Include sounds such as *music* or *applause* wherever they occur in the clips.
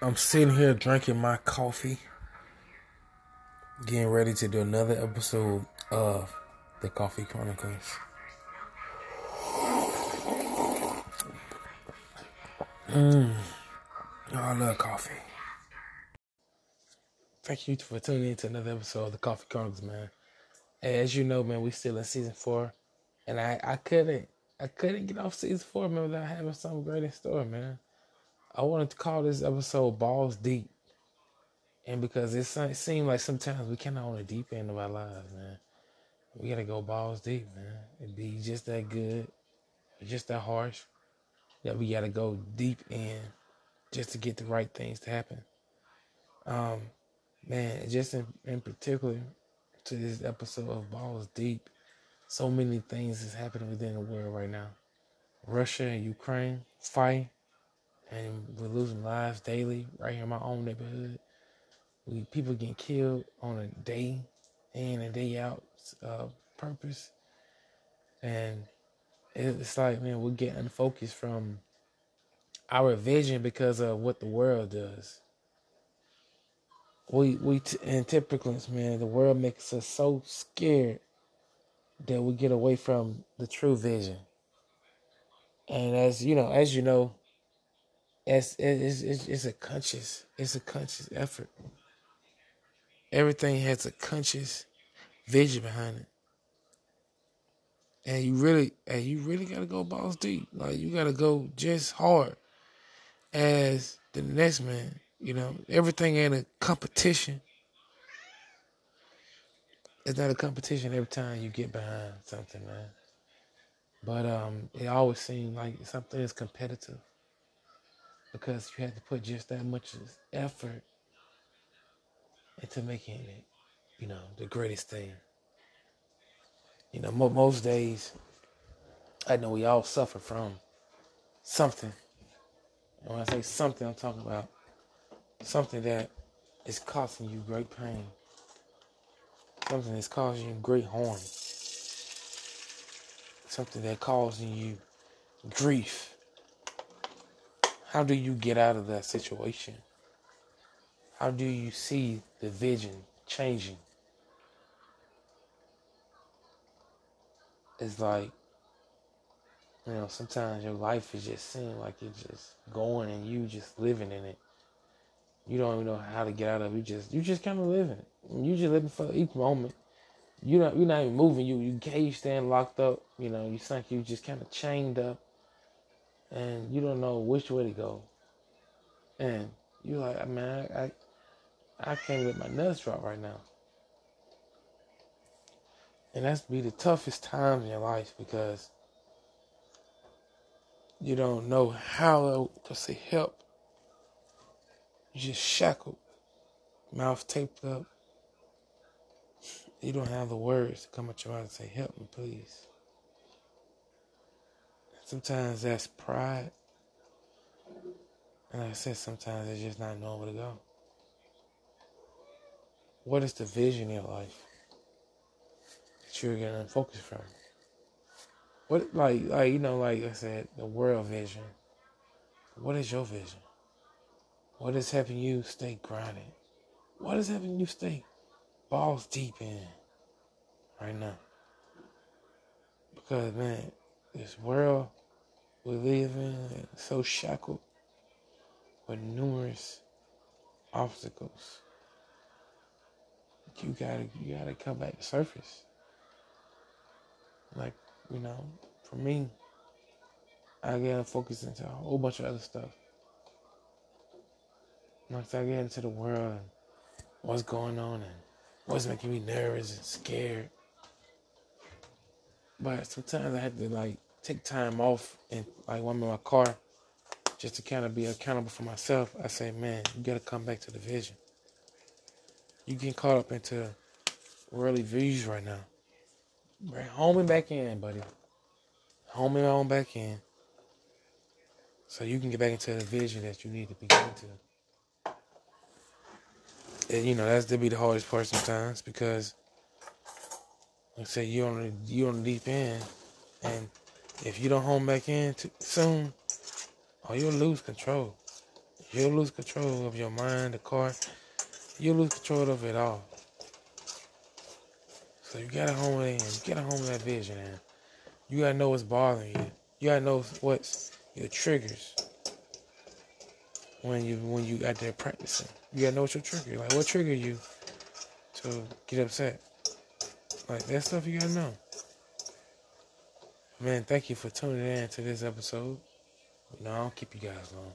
I'm sitting here drinking my coffee, getting ready to do another episode of the Coffee Chronicles. Mmm. I love coffee. Thank you for tuning in to another episode of the Coffee Chronicles, man. As you know, man, we're still in season four, and I I couldn't I couldn't get off season four, man, without having something great in store, man. I wanted to call this episode "Balls Deep," and because it seems like sometimes we kind of on the deep end of our lives, man. We gotta go balls deep, man. It be just that good, just that harsh that we gotta go deep in just to get the right things to happen. Um, man, just in, in particular to this episode of Balls Deep, so many things is happening within the world right now. Russia and Ukraine fight, and we're losing lives daily right here in my own neighborhood. We people getting killed on a day in and day out uh, purpose, and it's like man, we're getting focused from our vision because of what the world does. We we t- in typicals, man, the world makes us so scared that we get away from the true vision. And as you know, as you know, it's it's it's, it's a conscious it's a conscious effort. Everything has a conscious vision behind it. And you really, and you really gotta go balls deep. Like you gotta go just hard as the next man. You know, everything ain't a competition. It's not a competition every time you get behind something, man. But um, it always seems like something is competitive because you have to put just that much effort into making it, you know, the greatest thing. You know, mo- most days, I know we all suffer from something. And when I say something, I'm talking about something that is causing you great pain, something that's causing you great harm, something that causing you grief. How do you get out of that situation? How do you see the vision changing? It's like, you know, sometimes your life is just seem like it's just going and you just living in it. You don't even know how to get out of it. You just you just kind of living. You just living for each moment. You not you're not even moving. You you cage stand locked up. You know you think you just kind of chained up, and you don't know which way to go. And you're like, ah, man, I I, I can't let my nuts drop right now. And that's be the toughest times in your life because you don't know how to say help. You just shackled, mouth taped up. You don't have the words to come at your mouth and say, Help me, please. Sometimes that's pride. And like I said, sometimes it's just not knowing where to go. What is the vision in your life? That you're gonna focus from. What like like you know like I said the world vision. What is your vision? What is helping you stay grounded? What is helping you stay balls deep in right now? Because man, this world we live in is so shackled with numerous obstacles. You gotta you gotta come back to surface. Like, you know, for me, I get focus into a whole bunch of other stuff. Once I get into the world and what's going on and what's making me nervous and scared. But sometimes I have to like take time off and like when I'm in my car just to kind of be accountable for myself. I say, man, you gotta come back to the vision. You get caught up into worldly views right now. Bring home and back in, buddy. Home and on back in. So you can get back into the vision that you need to be getting to. And you know, that's to be the hardest part sometimes because like I say you on the you on the deep end and if you don't home back in too soon, oh you'll lose control. You'll lose control of your mind, the car. You'll lose control of it all. So you gotta home it in. You gotta home that vision in. You gotta know what's bothering you. You gotta know what's your triggers when you when you out there practicing. You gotta know what your trigger. Like what trigger you to get upset. Like that stuff you gotta know. Man, thank you for tuning in to this episode. Know, I don't keep you guys long.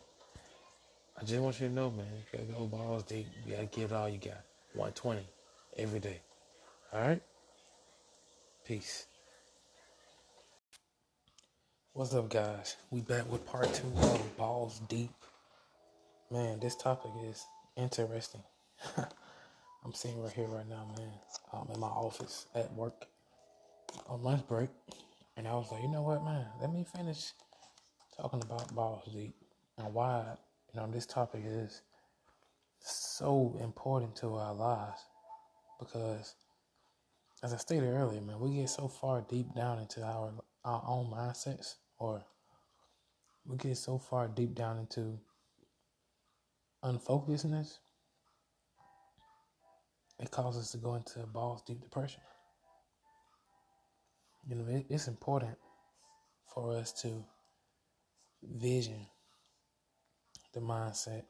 I just want you to know, man, you gotta go balls deep. You gotta give it all you got. 120 every day. Alright? Peace. What's up, guys? We back with part two of Balls Deep. Man, this topic is interesting. *laughs* I'm sitting right here right now, man. I'm in my office at work on lunch break. And I was like, you know what, man? Let me finish talking about balls deep and why, you know, this topic is so important to our lives. Because, as I stated earlier, man, we get so far deep down into our our own mindsets, or we get so far deep down into unfocusedness, it causes us to go into balls deep depression. You know, it, it's important for us to vision the mindset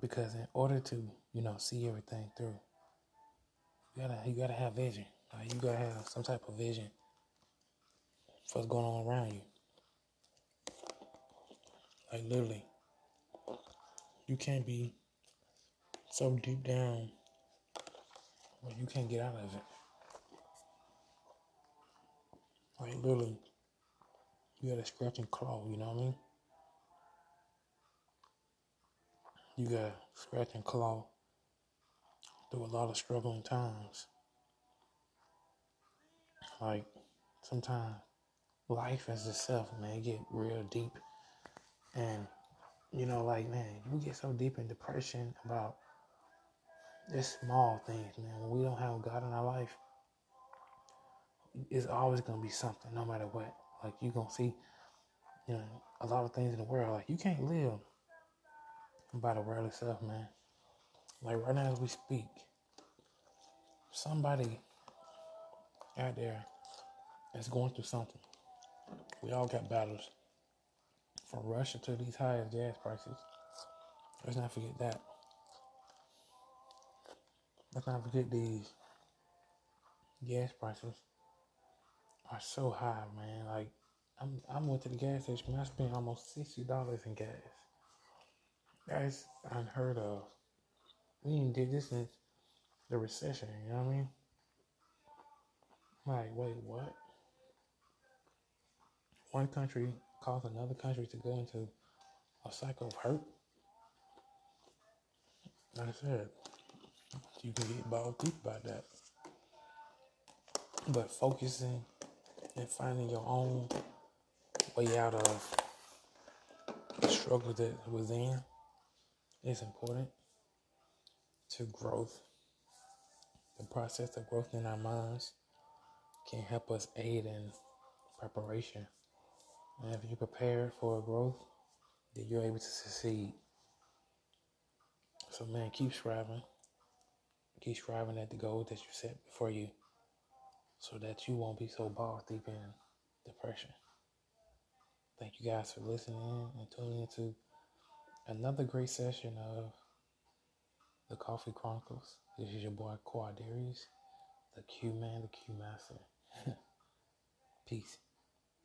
because in order to you know see everything through, you gotta you gotta have vision. You gotta have some type of vision for what's going on around you. Like literally, you can't be so deep down where you can't get out of it. Like literally, you gotta scratch and claw, you know what I mean? You gotta scratch and claw through a lot of struggling times. Like sometimes life as itself, man, get real deep. And you know, like man, you get so deep in depression about just small things, man. When we don't have God in our life, it's always gonna be something, no matter what. Like you gonna see, you know, a lot of things in the world. Like you can't live by the world itself, man. Like right now as we speak, somebody out there is going through something. We all got battles. From Russia to these high gas prices. Let's not forget that. Let's not forget these gas prices are so high, man. Like I'm I went to the gas station, I spent almost sixty dollars in gas. That's unheard of. We didn't did this since the recession, you know what I mean? Like, wait, what? One country caused another country to go into a cycle of hurt. Like I said, you can get ball deep about that. But focusing and finding your own way out of the struggle that was in is important to growth. The process of growth in our minds can help us aid in preparation. And if you prepare for growth, then you're able to succeed. So, man, keep striving. Keep striving at the goal that you set before you so that you won't be so bogged deep in depression. Thank you guys for listening and tuning into another great session of the Coffee Chronicles. This is your boy Quadarius, the Q Man, the Q Master. *laughs* Peace.